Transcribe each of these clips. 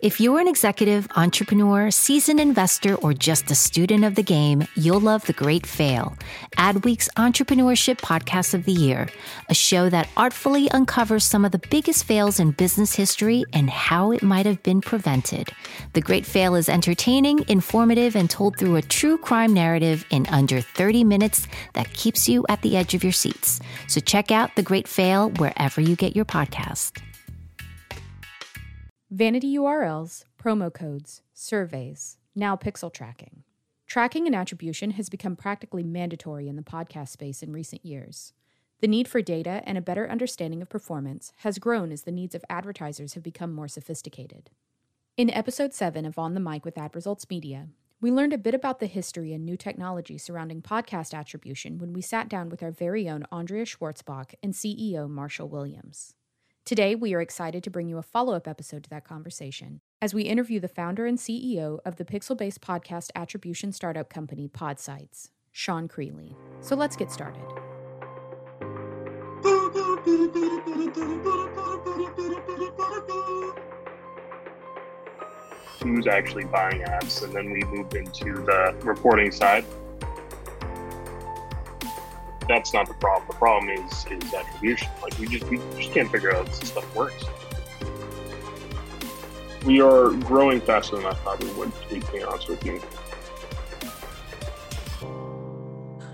If you're an executive, entrepreneur, seasoned investor, or just a student of the game, you'll love The Great Fail, Adweek's entrepreneurship podcast of the year, a show that artfully uncovers some of the biggest fails in business history and how it might have been prevented. The Great Fail is entertaining, informative, and told through a true crime narrative in under 30 minutes that keeps you at the edge of your seats. So check out The Great Fail wherever you get your podcast. Vanity URLs, promo codes, surveys, now pixel tracking. Tracking and attribution has become practically mandatory in the podcast space in recent years. The need for data and a better understanding of performance has grown as the needs of advertisers have become more sophisticated. In episode 7 of On the Mic with Ad Results Media, we learned a bit about the history and new technology surrounding podcast attribution when we sat down with our very own Andrea Schwartzbach and CEO Marshall Williams. Today, we are excited to bring you a follow up episode to that conversation as we interview the founder and CEO of the pixel based podcast attribution startup company Podsights, Sean Creeley. So let's get started. Who's actually buying ads? And then we moved into the reporting side that's not the problem. The problem is is attribution. Like we just we just can't figure out how this stuff works. We are growing faster than I thought we would, to be honest with you.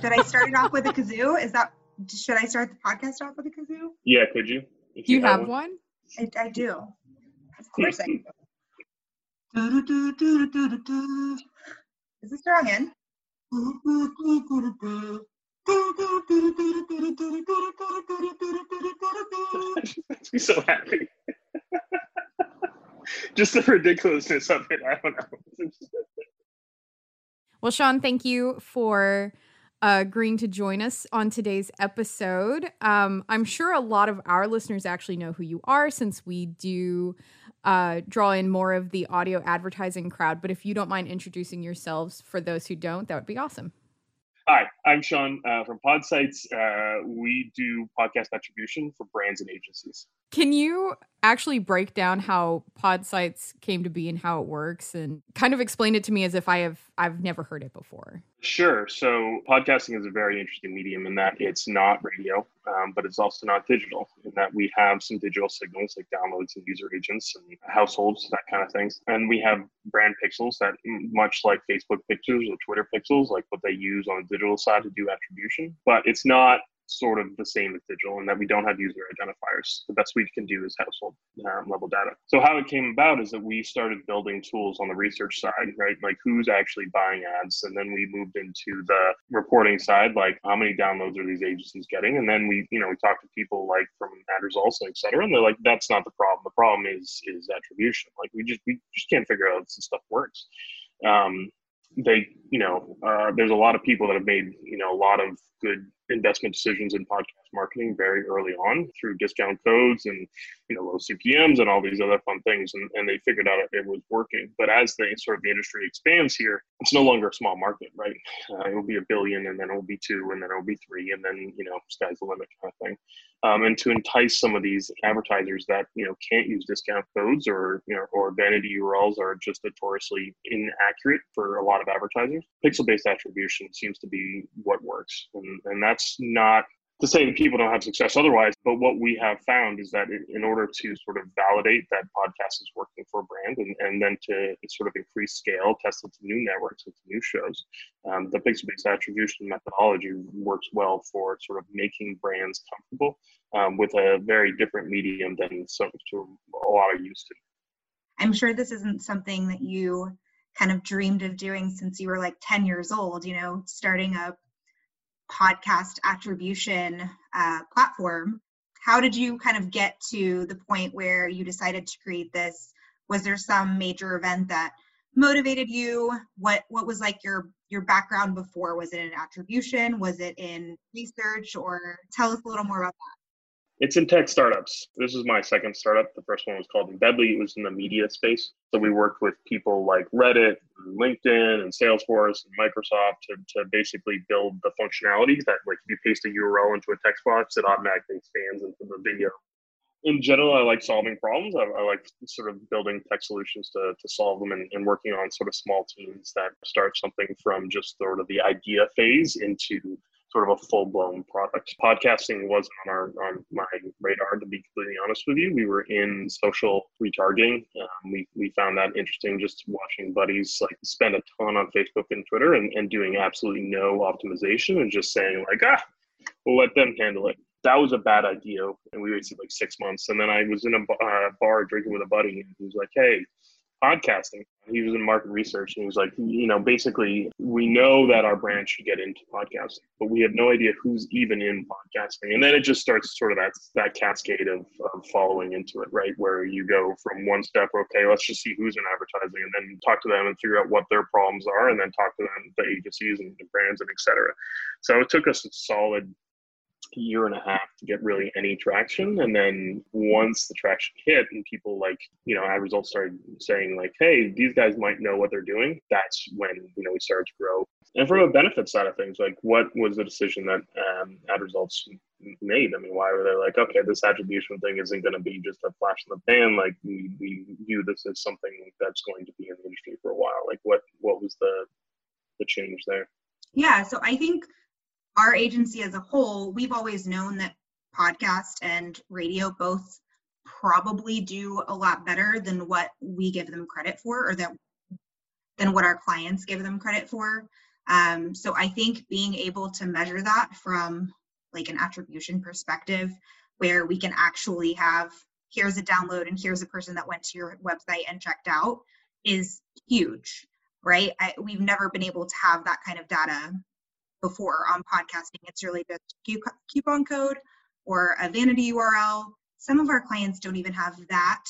Should I start it off with a kazoo? Is that should I start the podcast off with a kazoo? Yeah, could you? If you, you have, have one? one? I, I, do. Of course I do. Is this wrong? strong in? be so happy. Just the ridiculousness of it. I don't know. well, Sean, thank you for uh, agreeing to join us on today's episode. Um, I'm sure a lot of our listeners actually know who you are since we do uh, draw in more of the audio advertising crowd. But if you don't mind introducing yourselves for those who don't, that would be awesome. Hi, I'm Sean uh, from Podsights. Uh, we do podcast attribution for brands and agencies. Can you actually break down how Podsights came to be and how it works, and kind of explain it to me as if I have I've never heard it before? Sure. So podcasting is a very interesting medium in that it's not radio, um, but it's also not digital. In that we have some digital signals like downloads and user agents and households, that kind of things, and we have brand pixels that, much like Facebook pixels or Twitter pixels, like what they use on the digital side to do attribution. But it's not sort of the same as digital in that we don't have user identifiers. The best we can do is household um, level data. So how it came about is that we started building tools on the research side, right? Like who's actually buying ads, and then we moved into the reporting side, like how many downloads are these agencies getting, and then we, you know, we talked to people like from ad results, et cetera, and they're like, that's not the problem. The problem is is attribution. Like we just we just can't figure out how this stuff works. Um, they, you know, uh, there's a lot of people that have made, you know, a lot of good investment decisions in podcast marketing very early on through discount codes and you know low CPMS and all these other fun things, and, and they figured out it was working. But as the sort of the industry expands here, it's no longer a small market, right? Uh, it will be a billion, and then it will be two, and then it will be three, and then you know sky's the limit kind of thing. Um, and to entice some of these advertisers that you know can't use discount codes or you know or vanity URLs are just notoriously inaccurate for a lot of advertisers. Pixel-based attribution seems to be what works, and, and that's not to say that people don't have success otherwise. But what we have found is that in order to sort of validate that podcast is working for a brand and, and then to sort of increase scale, test it to new networks and to new shows, um, the pixel attribution methodology works well for sort of making brands comfortable um, with a very different medium than some to a lot are used to. I'm sure this isn't something that you kind of dreamed of doing since you were like 10 years old, you know, starting a podcast attribution uh, platform. How did you kind of get to the point where you decided to create this? Was there some major event that motivated you? What what was like your your background before? Was it in attribution? Was it in research? Or tell us a little more about that. It's in tech startups. This is my second startup. The first one was called Embedly. It was in the media space. So we worked with people like Reddit, and LinkedIn, and Salesforce, and Microsoft to, to basically build the functionality that, like, if you paste a URL into a text box, it automatically expands into the video in general, I like solving problems. I, I, like sort of building tech solutions to, to solve them and, and, working on sort of small teams that start something from just sort of the idea phase into sort of a full blown product. Podcasting wasn't on our on my radar, to be completely honest with you. We were in social retargeting. Um, we, we found that interesting just watching buddies like spend a ton on Facebook and Twitter and, and doing absolutely no optimization and just saying, like, ah, we'll let them handle it that was a bad idea. And we wasted like six months. And then I was in a uh, bar drinking with a buddy, and he was like, "Hey, podcasting." He was in market research, and he was like, "You know, basically, we know that our brand should get into podcasting, but we have no idea who's even in podcasting." And then it just starts sort of that that cascade of, of following into it, right? Where you go from one step, okay, let's just see who's in advertising, and then talk to them and figure out what their problems are, and then talk to them, the agencies and the brands and et cetera. So it took us a solid year and a half to get really any traction. And then once the traction hit and people like, you know, ad results started saying like, hey, these guys might know what they're doing, that's when, you know, we started to grow. And from a benefit side of things, like what was the decision that um, ad results made? I mean, why were they like, okay, this attribution thing isn't going to be just a flash in the pan. Like we, we view this as something that's going to be in the industry for a while. Like what, what was the, the change there? Yeah. So I think our agency as a whole, we've always known that podcast and radio both probably do a lot better than what we give them credit for or that than what our clients give them credit for. Um, so I think being able to measure that from like an attribution perspective where we can actually have here's a download and here's a person that went to your website and checked out is huge right I, we've never been able to have that kind of data before on podcasting. It's really just coupon code or a vanity URL. Some of our clients don't even have that.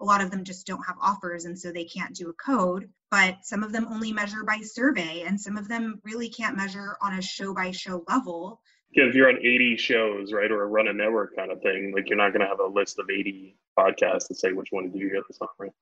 A lot of them just don't have offers, and so they can't do a code. But some of them only measure by survey, and some of them really can't measure on a show by show level. If you're on 80 shows, right, or a run a network kind of thing, like you're not going to have a list of 80 podcasts to say which one do you get this on, right?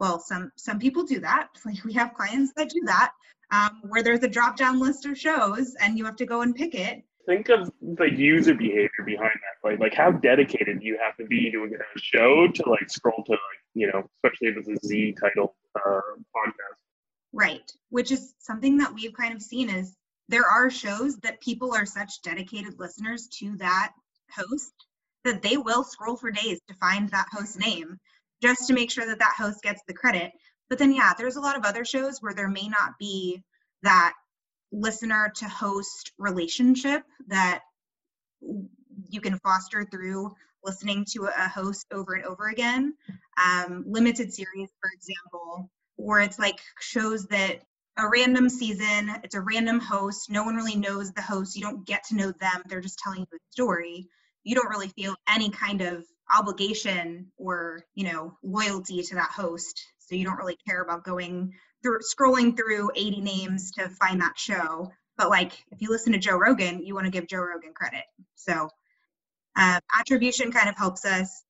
Well, some some people do that. Like we have clients that do that um, where there's a drop down list of shows and you have to go and pick it. Think of the user behavior behind that. Like, like how dedicated you have to be to a show to like scroll to like, you know, especially if it's a Z title uh, podcast. Right. Which is something that we've kind of seen is there are shows that people are such dedicated listeners to that host that they will scroll for days to find that host name just to make sure that that host gets the credit but then, yeah, there's a lot of other shows where there may not be that listener to host relationship that you can foster through listening to a host over and over again. Um, limited series, for example, or it's like shows that a random season, it's a random host, no one really knows the host, you don't get to know them, they're just telling you a story. You don't really feel any kind of obligation or, you know, loyalty to that host. So you don't really care about going through scrolling through 80 names to find that show. But like if you listen to joe rogan you want to give joe rogan credit. So uh, attribution kind of helps us.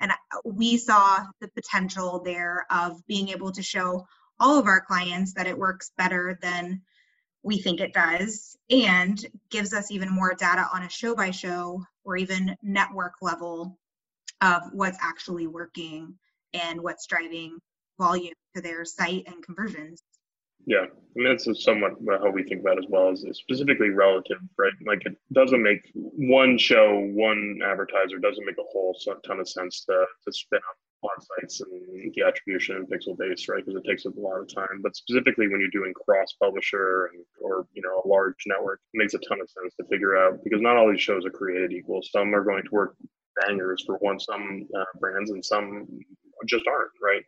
And we saw the potential there of being able to show all of our clients that it works better than we think it does and gives us even more data on a show by show or even network level of what's actually working and what's driving volume to their site and conversions. Yeah, I mean that's somewhat how we think about as well as specifically relative, right? Like it doesn't make one show, one advertiser doesn't make a whole ton of sense to, to spin up on sites and the attribution and pixel base, right? Because it takes up a lot of time. But specifically when you're doing cross publisher or you know a large network, it makes a ton of sense to figure out because not all these shows are created equal. Some are going to work bangers for one some uh, brands and some just aren't, right?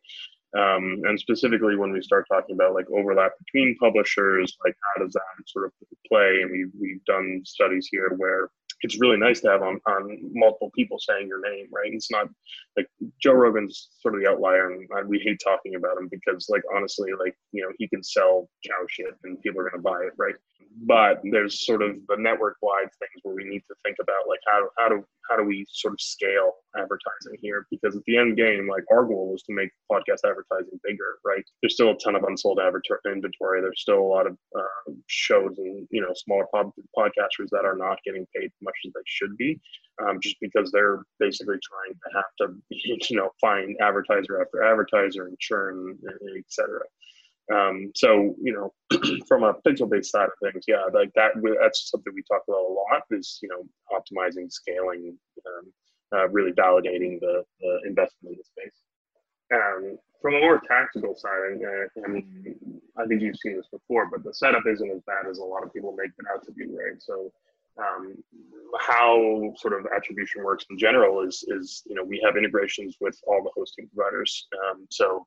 Um, and specifically when we start talking about like overlap between publishers, like how does that sort of play? And we've, we've done studies here where it's really nice to have on, on multiple people saying your name, right? It's not like Joe Rogan's sort of the outlier, and we hate talking about him because, like, honestly, like you know, he can sell cow shit and people are going to buy it, right? but there's sort of the network wide things where we need to think about like how, how do how do we sort of scale advertising here because at the end game like our goal is to make podcast advertising bigger right there's still a ton of unsold inventory there's still a lot of uh, shows and you know smaller pod- podcasters that are not getting paid much as they should be um, just because they're basically trying to have to you know find advertiser after advertiser and churn etc um, so you know, from a pixel-based side of things, yeah, like that. That's something we talk about a lot. Is you know, optimizing, scaling, um, uh, really validating the, the, investment in the space. Um, from a more tactical side, uh, I mean, I think you've seen this before, but the setup isn't as bad as a lot of people make it out to be, right? So, um, how sort of attribution works in general is is you know we have integrations with all the hosting providers. Um, so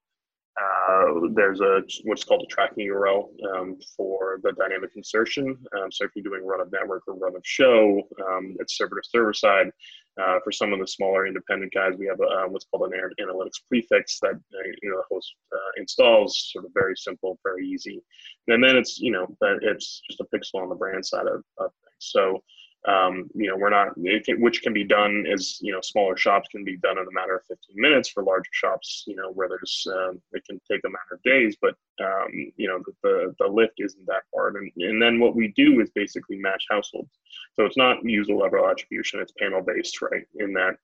uh, there's a what's called a tracking URL um, for the dynamic insertion. Um, so if you're doing run of network or run of show, um, it's server to server side. Uh, for some of the smaller independent guys, we have a, uh, what's called an analytics prefix that uh, you know the host uh, installs. Sort of very simple, very easy. And then it's you know it's just a pixel on the brand side of, of. So um, you know, we're not, can, which can be done as, you know, smaller shops can be done in a matter of 15 minutes for larger shops, you know, where there's, um, it can take a matter of days, but, um, you know, the, the, the, lift isn't that hard. And, and then what we do is basically match households. So it's not user level attribution, it's panel based, right? In that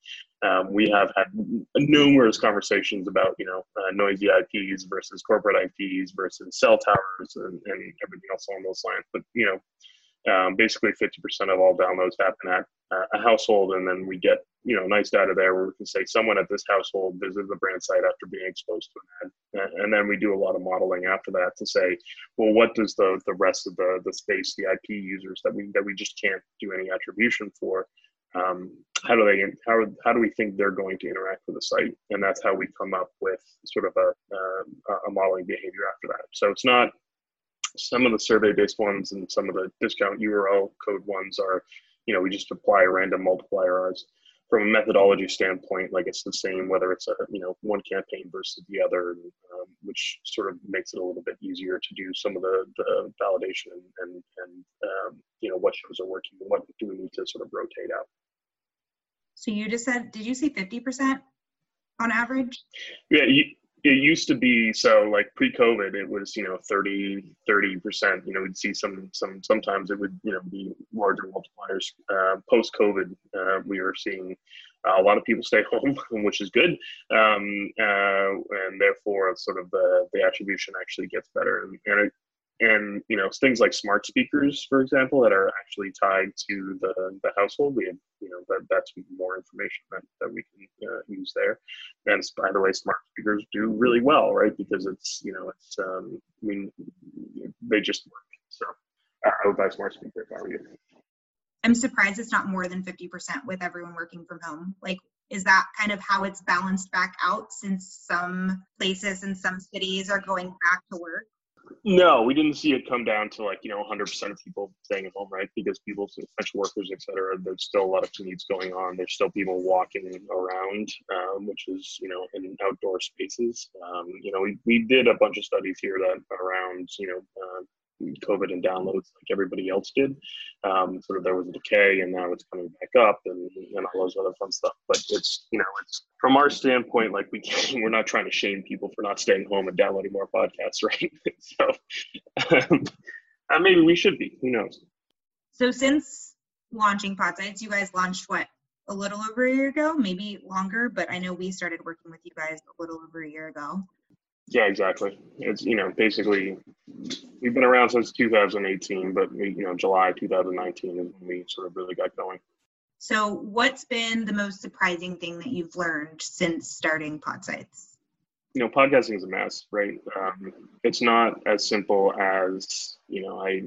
um, we have had numerous conversations about, you know, uh, noisy IPs versus corporate IPs versus cell towers and, and everything else along those lines. But, you know, um, basically 50% of all downloads happen at a household and then we get you know nice data there where we can say someone at this household visited the brand site after being exposed to an ad. And then we do a lot of modeling after that to say well what does the the rest of the the space the ip users that we that we just can't do any attribution for um, how do they how, how do we think they're going to interact with the site? And that's how we come up with sort of a, uh, a modeling behavior after that. So it's not some of the survey based ones and some of the discount URL code ones are, you know, we just apply a random multiplier as from a methodology standpoint, like it's the same whether it's a you know one campaign versus the other, um, which sort of makes it a little bit easier to do some of the, the validation and and, and um, you know what shows are working and what do we need to sort of rotate out. So you just said, did you say fifty percent on average? Yeah, you, it used to be so like pre-covid it was you know 30 30 percent you know we'd see some some sometimes it would you know be larger multipliers. Uh, post-covid uh, we were seeing a lot of people stay home which is good. Um, uh, and therefore sort of the the attribution actually gets better. And, and it, and you know things like smart speakers for example that are actually tied to the, the household we have you know that that's more information that, that we can uh, use there. And by the way smart speakers do really well right because it's you know it's um i mean they just work. So i would buy smart speaker if i were you. I'm surprised it's not more than 50% with everyone working from home. Like is that kind of how it's balanced back out since some places and some cities are going back to work no, we didn't see it come down to like you know 100% of people staying at home, right? Because people, essential workers, et cetera, there's still a lot of commutes going on. There's still people walking around, um, which is you know in outdoor spaces. Um, you know, we, we did a bunch of studies here that around you know uh, COVID and downloads like everybody else did. Um, sort of there was a decay and now it's coming back up and, and all those other fun stuff. But it's, you know, it's from our standpoint, like we can, we're not trying to shame people for not staying home and downloading more podcasts, right? so um, uh, maybe we should be, who knows? So since launching Podsights, you guys launched what, a little over a year ago, maybe longer, but I know we started working with you guys a little over a year ago. Yeah, exactly. It's you know basically we've been around since 2018, but we, you know July 2019 is when we sort of really got going. So, what's been the most surprising thing that you've learned since starting Podsights? You know, podcasting is a mess, right? Um, it's not as simple as you know I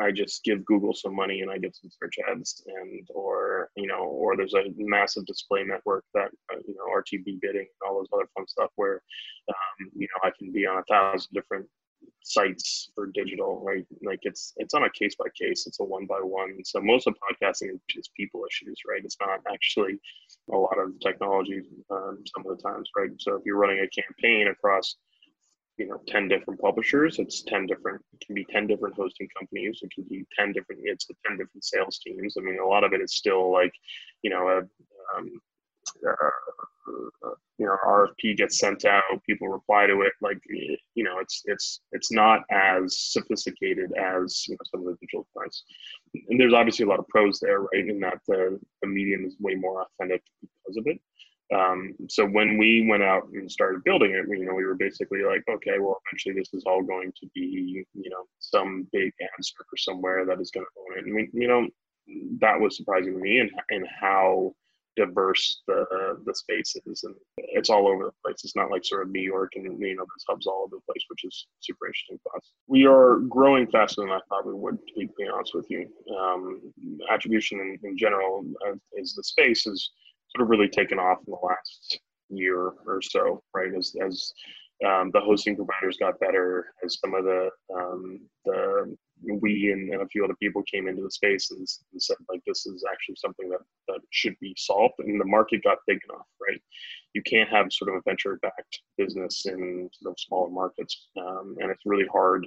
I just give Google some money and I get some search ads, and or you know, or there's a massive display network that uh, you know RTB bidding and all those other fun stuff where um, you know I can be on a thousand different sites for digital, right? Like it's it's on a case by case, it's a one by one. So most of podcasting is people issues, right? It's not actually a lot of technology um, some of the times, right? So if you're running a campaign across you know 10 different publishers it's 10 different it can be 10 different hosting companies it can be 10 different it's 10 different sales teams i mean a lot of it is still like you know a um, uh, you know RFP gets sent out, people reply to it. Like you know, it's it's it's not as sophisticated as you know some of the digital sites. And there's obviously a lot of pros there, right? In that the the medium is way more authentic because of it. Um, so when we went out and started building it, you know, we were basically like, okay, well, eventually this is all going to be, you know, some big answer for somewhere that is going to own it. And we, you know, that was surprising to me and and how diverse the the space is and it's all over the place. It's not like sort of new york and you know there's hubs all over the place which is super interesting for us. We are growing faster than i thought we would to be honest with you. Um, attribution in, in general is the space is sort of really taken off in the last year or so right? As as um, the hosting providers got better as some of the um, the we and, and, a few other people came into the space and, and, said like this is actually something that, that should be solved and the market got big enough right? You can't have sort of a venture backed business in sort of smaller markets um, and it's really hard.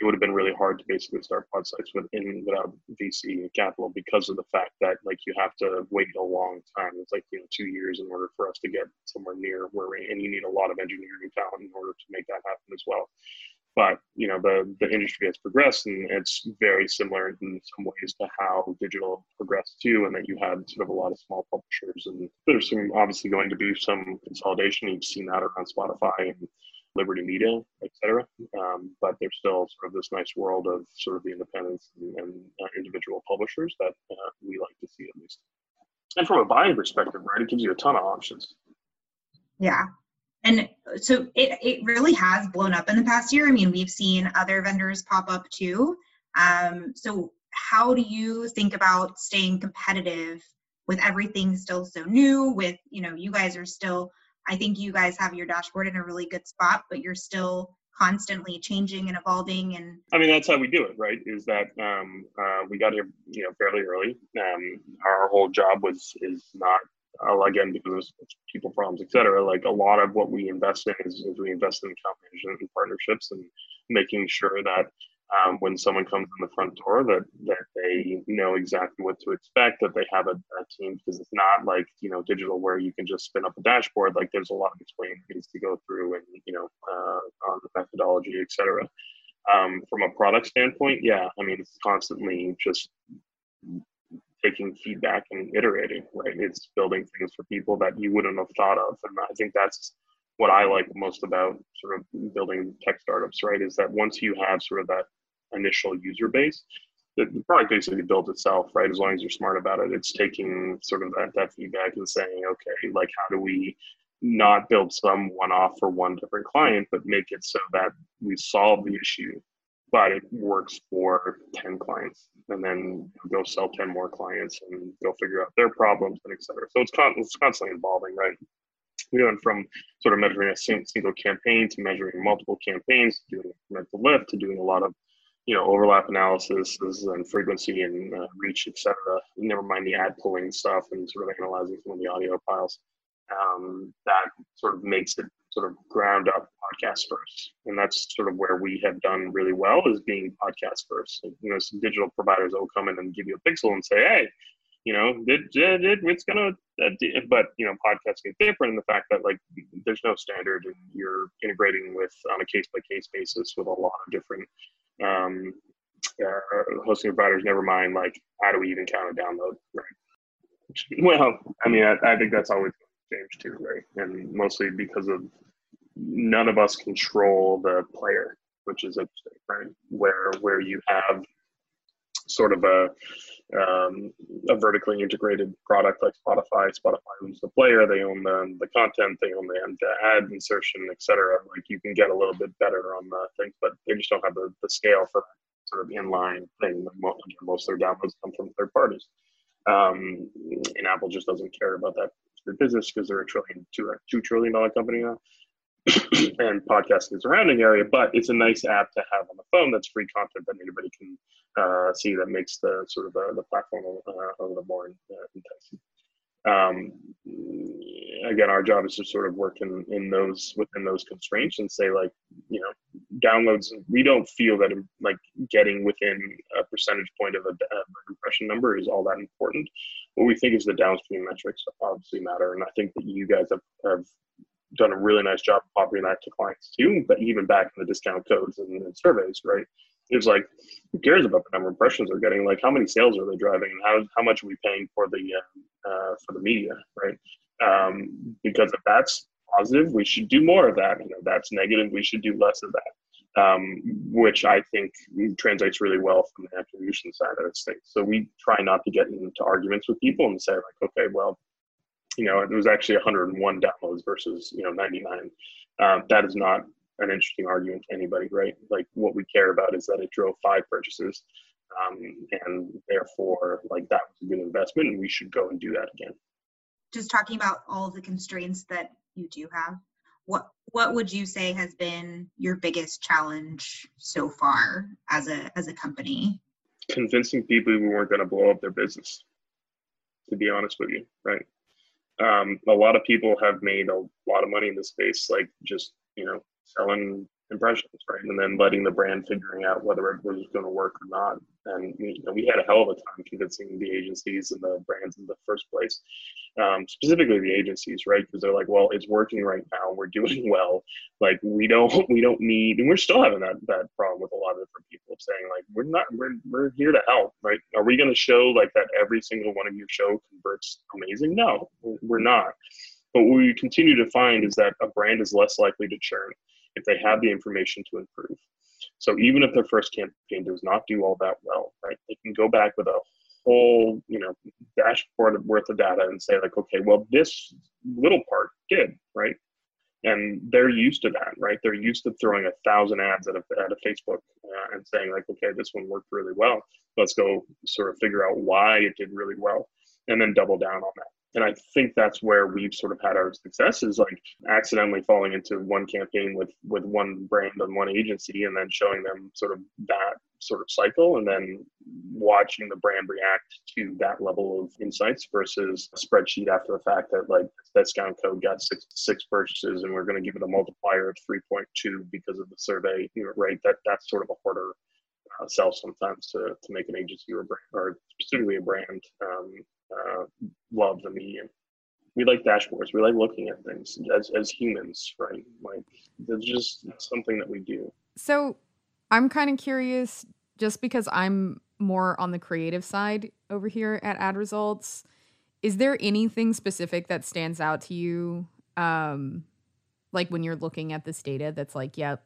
It would have been really hard to basically start Podsights within without VC capital because of the fact that like you have to wait a long time. It's like you know two years in order for us to get somewhere near where we and you need a lot of engineering talent in order to make that happen as well but you know the the industry has progressed and it's very similar in some ways to how digital progressed too and that you had sort of a lot of small publishers and there's some obviously going to be some consolidation. You've seen that around spotify and liberty media etc um, but there's still sort of this nice world of sort of the independence and, and uh, individual publishers that uh, we like to see at least. And from a buying perspective right it gives you a ton of options. Yeah and so it, it really has blown up in the past year. I mean, we've seen other vendors pop up too. Um, so how do you think about staying competitive with everything still so new with, you know, you guys are still, I think you guys have your dashboard in a really good spot, but you're still constantly changing and evolving and i mean that's how we do it right is that um, uh, we got here you know fairly early um, our whole job was is not uh, again because of people problems, etc. Like a lot of what we invest in is, is we invest in account management and partnerships and making sure that um, when someone comes in the front door that that they know exactly what to expect that they have a, a, team because it's not like you know digital where you can just spin up a dashboard like there's a lot of explaining things to go through and you know uh, on the methodology etc um, from a product standpoint yeah i mean it's constantly just taking feedback and iterating, right? It's building things for people that you wouldn't have thought of. And I think that's what I like most about sort of building tech startups, right? Is that once you have sort of that initial user base, the, product basically builds itself, right? As long as you're smart about it, it's taking sort of that, that feedback and saying, okay, like how do we not build some one off for one different client, but make it so that we solve the issue but it works for 10 clients and then go sell 10 more clients and go figure out their problems and et cetera. So it's, con- it's constantly evolving, right? We went from sort of measuring a single campaign to measuring multiple campaigns, to doing incremental lift, to doing a lot of you know overlap analysis and frequency and uh, reach, et cetera. Never mind the ad pulling stuff and sort of analyzing some of the audio files. Um, that sort of makes it sort of ground up podcast first. And that's sort of where we have done really well is being podcast first. you know, some digital providers will come in and give you a pixel and say, hey, you know, it's gonna, uh, but you know, podcasting is different in the fact that like there's no standard and you're integrating with on a case by case basis with a lot of different um, uh, hosting providers. Never mind, like how do we even count a download, right? Well, I mean, I, I think that's always changed too, right? And mostly because of none of us control the player, which is interesting, right? Where where you have sort of a um, a vertically integrated product like Spotify. Spotify owns the player, they own the, the content, they own the, the ad insertion, etc. Like you can get a little bit better on the things, but they just don't have the, the scale for sort of inline thing. Most of their downloads come from third parties. Um, and Apple just doesn't care about that their business because they're a trillion, two, two trillion dollar company now. and podcasting is a rounding area, but it's a nice app to have on the phone that's free content that anybody can uh, see that makes the sort of the, the platform uh, a little more uh, enticing. Um, again, our job is to sort of work in, in those within those constraints and say like, you know, downloads we don't feel that like getting within a percentage point of a, a impression number is all that important. What we think is the downstream metrics obviously matter and i think that you guys have, have done a really nice job popping that to clients too but even back in the discount codes and, and surveys right it's like who cares about the number of impressions they're getting like how many sales are they driving and how, how much are we paying for the uh, uh, for the media right um, because if that's positive, we should do more of that. You know, that's negative, we should do less of that. Um, which I think translates really well from the attribution side of things. So we try not to get into arguments with people and say like, okay, well, you know, it was actually 101 downloads versus you know 99. Um, that is not an interesting argument to anybody, right? Like what we care about is that it drove five purchases, um, and therefore, like that was a good investment, and we should go and do that again. Just talking about all the constraints that you do have what what would you say has been your biggest challenge so far as a as a company convincing people we weren't going to blow up their business to be honest with you right um, a lot of people have made a lot of money in this space like just you know selling impressions, right? And then letting the brand figuring out whether it was going to work or not. And you know, we had a hell of a time convincing the agencies and the brands in the first place, um, specifically the agencies, right? Because they're like, well, it's working right now. We're doing well. Like we don't, we don't need, and we're still having that that problem with a lot of different people saying like, we're not, we're we're here to help, right? Are we going to show like that every single one of your show converts amazing? No, we're not. But what we continue to find is that a brand is less likely to churn if they have the information to improve. So even if their first campaign does not do all that well, right, they can go back with a whole, you know, dashboard worth of data and say like, okay, well, this little part did, right? And they're used to that, right? They're used to throwing a thousand ads at a, at a Facebook uh, and saying like, okay, this one worked really well. Let's go sort of figure out why it did really well, and then double down on that and I think that's where we've sort of had our success is like accidentally falling into one campaign with with one brand and one agency, and then showing them sort of that sort of cycle, and then watching the brand react to that level of insights versus a spreadsheet after the fact that like that discount code got six six purchases, and we're going to give it a multiplier of three point two because of the survey, you know, right? That that's sort of a harder uh, sell sometimes to, to make an agency or, brand, or specifically a brand um, uh, love the medium. We like dashboards. We like looking at things as, as humans, right? Like it's just something that we do. So I'm kind of curious, just because I'm more on the creative side over here at Ad Results. Is there anything specific that stands out to you, um, like when you're looking at this data? That's like, yeah,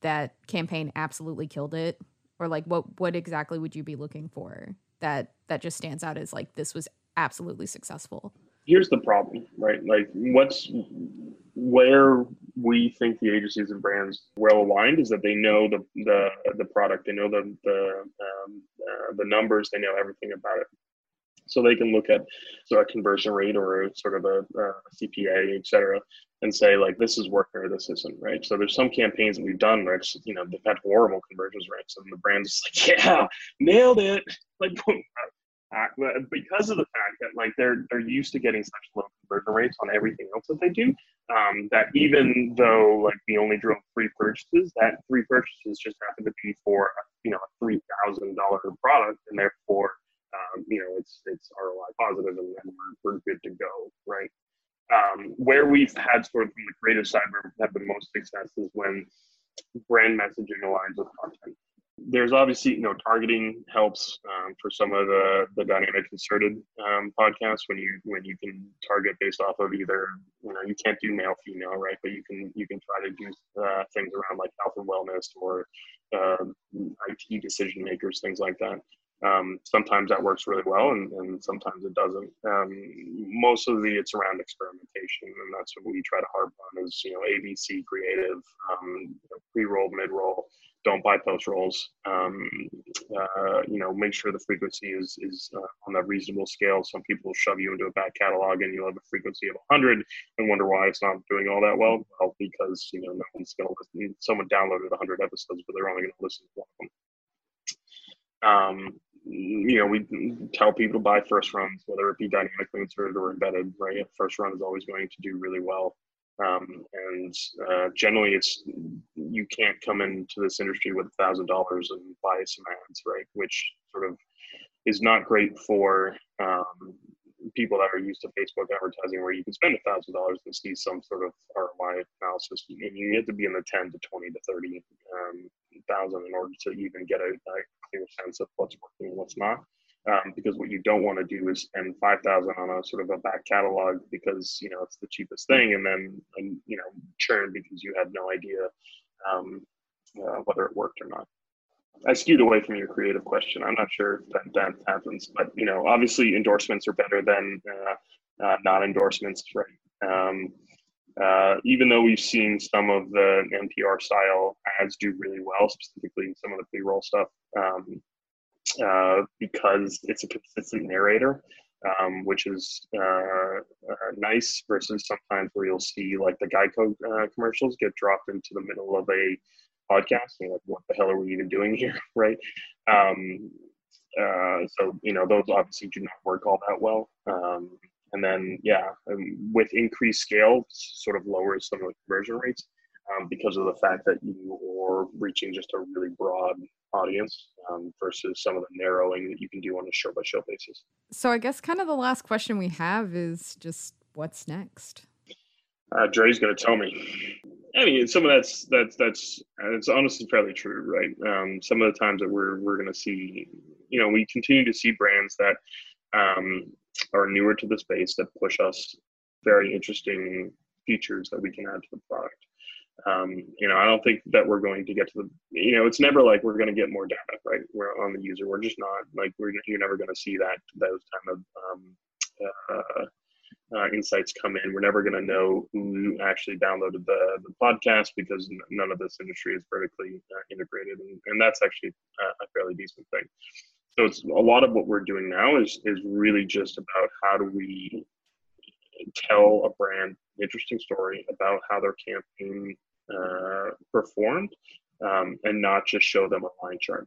that campaign absolutely killed it, or like what what exactly would you be looking for that that just stands out as like this was absolutely successful. Here's the problem right? Like what's where we think the agencies and brands well aligned is that they know the the, the product they know the the um, uh, the numbers they know everything about it. So they can look at sort of conversion rate or sort of a, a CPA, et cetera, and say like this is working or this isn't, right? So there's some campaigns that we've done where it's you know they've had horrible conversions rates, and the brand's like, yeah, nailed it, like because of the fact that like they're they're used to getting such low conversion rates on everything else that they do, um, that even though like we only drove three purchases, that three purchases just happen to be for you know a three thousand dollar product, and therefore um, you know, it's it's ROI positive and, and we're, we're good to go, right? Um, where we've had sort of from the creative side where we've had the most success is when brand messaging aligns with content. There's obviously, you know, targeting helps um, for some of the the dynamic inserted um, podcasts when you when you can target based off of either, you know, you can't do male female, right? But you can you can try to do uh, things around like health and wellness or uh, IT decision makers, things like that. Um, sometimes that works really well, and, and sometimes it doesn't. Um, most of the it's around experimentation, and that's what we try to harp on is you know ABC creative, um, pre-roll, mid-roll. Don't buy post rolls. Um, uh, you know, make sure the frequency is is uh, on a reasonable scale. Some people shove you into a back catalog, and you'll have a frequency of 100, and wonder why it's not doing all that well. Well, because you know no one's going to listen. Someone downloaded 100 episodes, but they're only going to listen to one of them. Um, you know, we tell people to buy first runs, whether it be dynamically inserted or embedded, right? First run is always going to do really well. Um, and uh, generally, it's you can't come into this industry with a thousand dollars and buy some ads, right? Which sort of is not great for um, people that are used to Facebook advertising, where you can spend a thousand dollars and see some sort of ROI analysis, and you have to be in the ten to twenty to thirty um, thousand in order to even get a, a, clear sense of what's working and what's not. Um, because what you don't want to do is spend five thousand on a sort of a back catalog because you know it's the cheapest thing, and then and, you know churn because you had no idea um, uh, whether it worked or not. I skewed away from your creative question. I'm not sure if that, that happens, but you know, obviously endorsements are better than uh, uh, non-endorsements, right? Um, uh, even though we've seen some of the NPR style ads do really well, specifically some of the pre-roll stuff, um, uh, because it's a consistent narrator, um, which is uh, uh, nice versus sometimes where you'll see like the Geico commercials get dropped into the middle of a podcast and like what the hell are we even doing here? Right? Um, uh, so you know those obviously do not work all that well. Um, and then yeah um, with increased scale sort of lowers some of the conversion rates um, because of the fact that you are reaching just a really broad audience um, versus some of the narrowing that you can do on a show by show basis so i guess kind of the last question we have is just what's next uh, Dre's going to tell me. I mean, some of that's that's that's it's honestly fairly true, right? Um, some of the times that we're we're going to see, you know, we continue to see brands that um, are newer to the space that push us very interesting features that we can add to the product. Um, you know, I don't think that we're going to get to the, you know, it's never like we're going to get more data, right? We're on the user. We're just not like we're you're never going to see that those kind of um, uh, uh, insights come in. We're never going to know who actually downloaded the, the podcast because none of this industry is vertically uh, integrated, and, and that's actually a, a fairly decent thing. So it's a lot of what we're doing now is is really just about how do we tell a brand an interesting story about how their campaign uh, performed, um, and not just show them a line chart.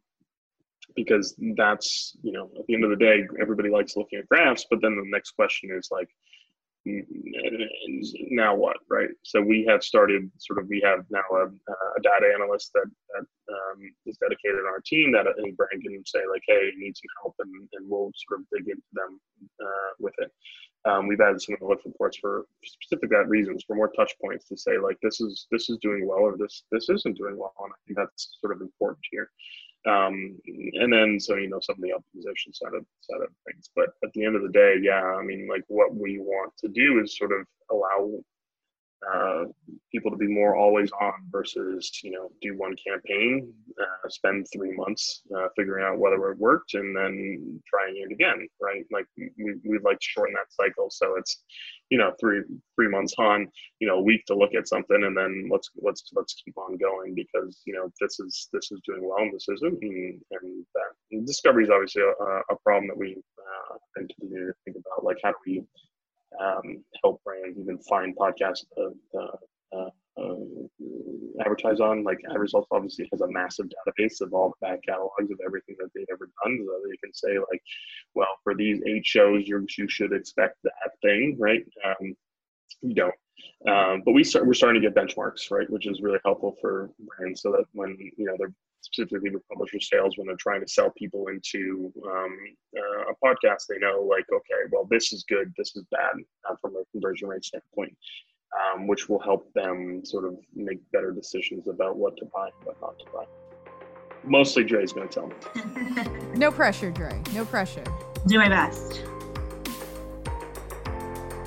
Because that's you know at the end of the day everybody likes looking at graphs but then the next question is like now what, right? So we have started sort of, we have now a, a data analyst that, that um, is dedicated on our team that any brand can say like, hey, need some help and, and we'll sort of dig into them uh, with it. Um, we've added some of the lift reports for specific that reasons, for more touch points to say like, this is, this is doing well or this, this isn't doing well. And I think that's sort of important here. Um, and then so you know some of the optimization side of side of things. But at the end of the day, yeah, I mean like what we want to do is sort of allow uh, people to be more always on versus you know do one campaign, uh, spend three months uh, figuring out whether it worked, and then trying it again, right? Like we we'd like to shorten that cycle, so it's you know three three months on, you know a week to look at something, and then let's let's let's keep on going because you know this is this is doing well and this isn't, and, and that and discovery is obviously a, a problem that we uh, continue to think about, like how do we um, help brands even find podcasts to uh, uh, uh, advertise on. Like AdResults obviously has a massive database of all the back catalogs of everything that they've ever done. So they can say like, well, for these eight shows, you you should expect that thing, right? Um, you don't. Um, but we start, we're starting to get benchmarks, right, which is really helpful for brands, so that when you know they're specifically with publisher sales when they're trying to sell people into um, uh, a podcast they know like okay well this is good this is bad uh, from a conversion rate standpoint um, which will help them sort of make better decisions about what to buy and what not to buy. Mostly dre's going to tell me. No pressure dre. No pressure. Do my best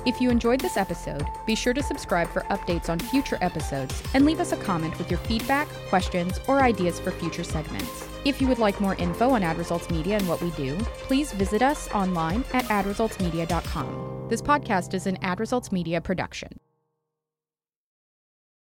if you enjoyed this episode, be sure to subscribe for updates on future episodes and leave us a comment with your feedback, questions, or ideas for future segments. If you would like more info on AdResults Media and what we do, please visit us online at adresultsmedia.com. This podcast is an AdResults Media production.